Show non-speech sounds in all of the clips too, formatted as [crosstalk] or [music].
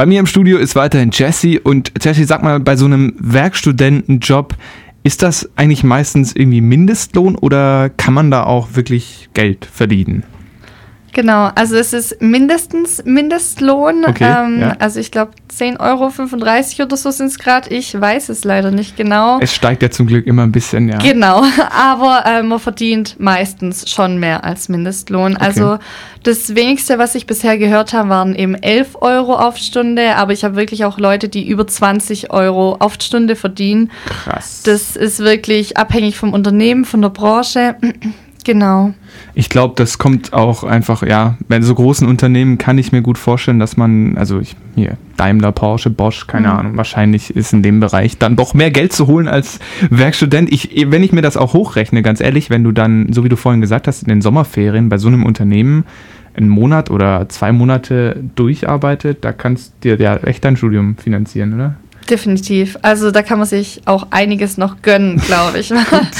Bei mir im Studio ist weiterhin Jesse und Jesse, sag mal, bei so einem Werkstudentenjob, ist das eigentlich meistens irgendwie Mindestlohn oder kann man da auch wirklich Geld verdienen? Genau, also es ist mindestens Mindestlohn. Okay, ähm, ja. Also ich glaube 10,35 Euro oder so sind es gerade. Ich weiß es leider nicht genau. Es steigt ja zum Glück immer ein bisschen, ja. Genau, [laughs] aber äh, man verdient meistens schon mehr als Mindestlohn. Also das wenigste, was ich bisher gehört habe, waren eben 11 Euro auf Stunde, aber ich habe wirklich auch Leute, die über 20 Euro auf Stunde verdienen. Krass. Das ist wirklich abhängig vom Unternehmen, von der Branche. Genau. Ich glaube, das kommt auch einfach, ja, bei so großen Unternehmen kann ich mir gut vorstellen, dass man, also ich, hier, Daimler, Porsche, Bosch, keine Mhm. Ahnung, wahrscheinlich ist in dem Bereich dann doch mehr Geld zu holen als Werkstudent. Ich, wenn ich mir das auch hochrechne, ganz ehrlich, wenn du dann, so wie du vorhin gesagt hast, in den Sommerferien bei so einem Unternehmen einen Monat oder zwei Monate durcharbeitet, da kannst du dir ja echt dein Studium finanzieren, oder? Definitiv. Also da kann man sich auch einiges noch gönnen, glaube ich.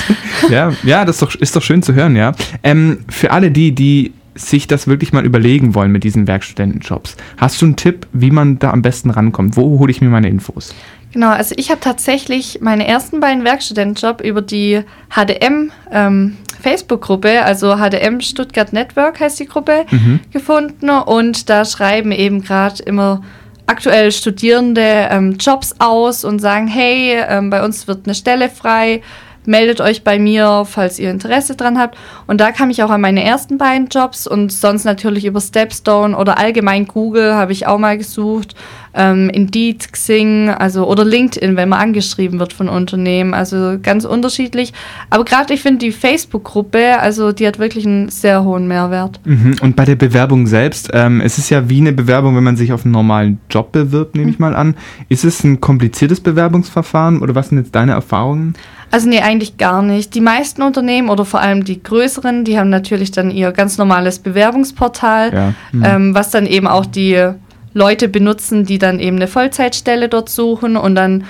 [laughs] ja, ja, das ist doch, ist doch schön zu hören, ja. Ähm, für alle die, die sich das wirklich mal überlegen wollen mit diesen Werkstudentenjobs, hast du einen Tipp, wie man da am besten rankommt? Wo hole ich mir meine Infos? Genau, also ich habe tatsächlich meine ersten beiden Werkstudentenjob über die HDM ähm, Facebook-Gruppe, also HDM Stuttgart Network heißt die Gruppe, Mhm. gefunden und da schreiben eben gerade immer aktuell Studierende ähm, Jobs aus und sagen, hey, ähm, bei uns wird eine Stelle frei, meldet euch bei mir, falls ihr Interesse dran habt. Und da kam ich auch an meine ersten beiden Jobs und sonst natürlich über Stepstone oder allgemein Google habe ich auch mal gesucht. Ähm, Indeed, Xing, also oder LinkedIn, wenn man angeschrieben wird von Unternehmen. Also ganz unterschiedlich. Aber gerade ich finde die Facebook-Gruppe, also die hat wirklich einen sehr hohen Mehrwert. Mhm. Und bei der Bewerbung selbst, ähm, es ist ja wie eine Bewerbung, wenn man sich auf einen normalen Job bewirbt, nehme ich mal an. Ist es ein kompliziertes Bewerbungsverfahren oder was sind jetzt deine Erfahrungen? Also nee, eigentlich gar nicht. Die meisten Unternehmen oder vor allem die größeren, die haben natürlich dann ihr ganz normales Bewerbungsportal, Ja. Mhm. ähm, was dann eben auch die Leute benutzen, die dann eben eine Vollzeitstelle dort suchen und dann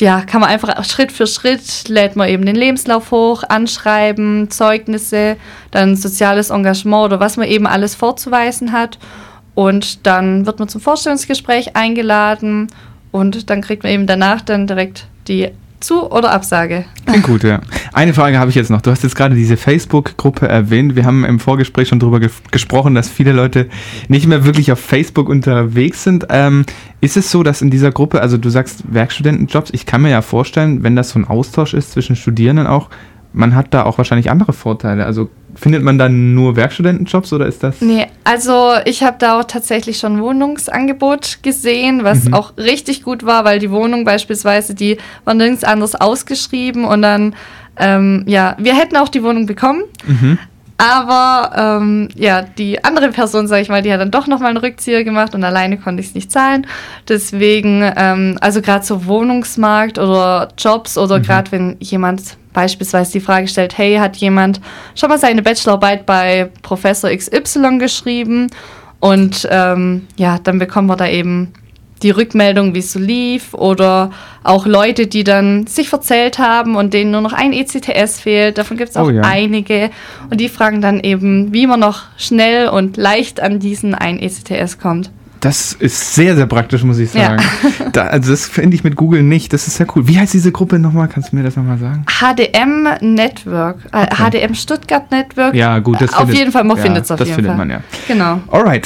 ja, kann man einfach Schritt für Schritt lädt man eben den Lebenslauf hoch, anschreiben, Zeugnisse, dann soziales Engagement oder was man eben alles vorzuweisen hat und dann wird man zum Vorstellungsgespräch eingeladen und dann kriegt man eben danach dann direkt die Zu- oder Absage. Klingt gut, ja. Eine Frage habe ich jetzt noch. Du hast jetzt gerade diese Facebook-Gruppe erwähnt. Wir haben im Vorgespräch schon darüber ge gesprochen, dass viele Leute nicht mehr wirklich auf Facebook unterwegs sind. Ähm, ist es so, dass in dieser Gruppe, also du sagst Werkstudentenjobs, ich kann mir ja vorstellen, wenn das so ein Austausch ist zwischen Studierenden auch, man hat da auch wahrscheinlich andere Vorteile. Also findet man dann nur Werkstudentenjobs oder ist das? Nee, also ich habe da auch tatsächlich schon Wohnungsangebot gesehen, was auch richtig gut war, weil die Wohnung beispielsweise, die war nirgends anders ausgeschrieben und dann, ähm, ja, wir hätten auch die Wohnung bekommen. Mhm. Aber ähm, ja, die andere Person, sage ich mal, die hat dann doch nochmal einen Rückzieher gemacht und alleine konnte ich es nicht zahlen. Deswegen, ähm, also gerade so Wohnungsmarkt oder Jobs oder gerade wenn jemand beispielsweise die Frage stellt, hey, hat jemand schon mal seine Bachelorarbeit bei Professor XY geschrieben? Und ähm, ja, dann bekommen wir da eben die Rückmeldung, wie es so lief, oder auch Leute, die dann sich verzählt haben und denen nur noch ein ECTS fehlt. Davon gibt es auch Oh ja. einige. Und die fragen dann eben, wie man noch schnell und leicht an diesen ein ECTS kommt. Das ist sehr, sehr praktisch, muss ich Ja. sagen. [laughs] Da, also das finde ich mit Google nicht. Das ist sehr cool. Wie heißt diese Gruppe nochmal? Kannst du mir das nochmal sagen? HDM Network, äh, Okay. HDM Stuttgart Network. Ja, gut. Das auf findet- jeden Fall, man ja, findet es auf das jeden findet Fall. man, ja. Genau. Alright.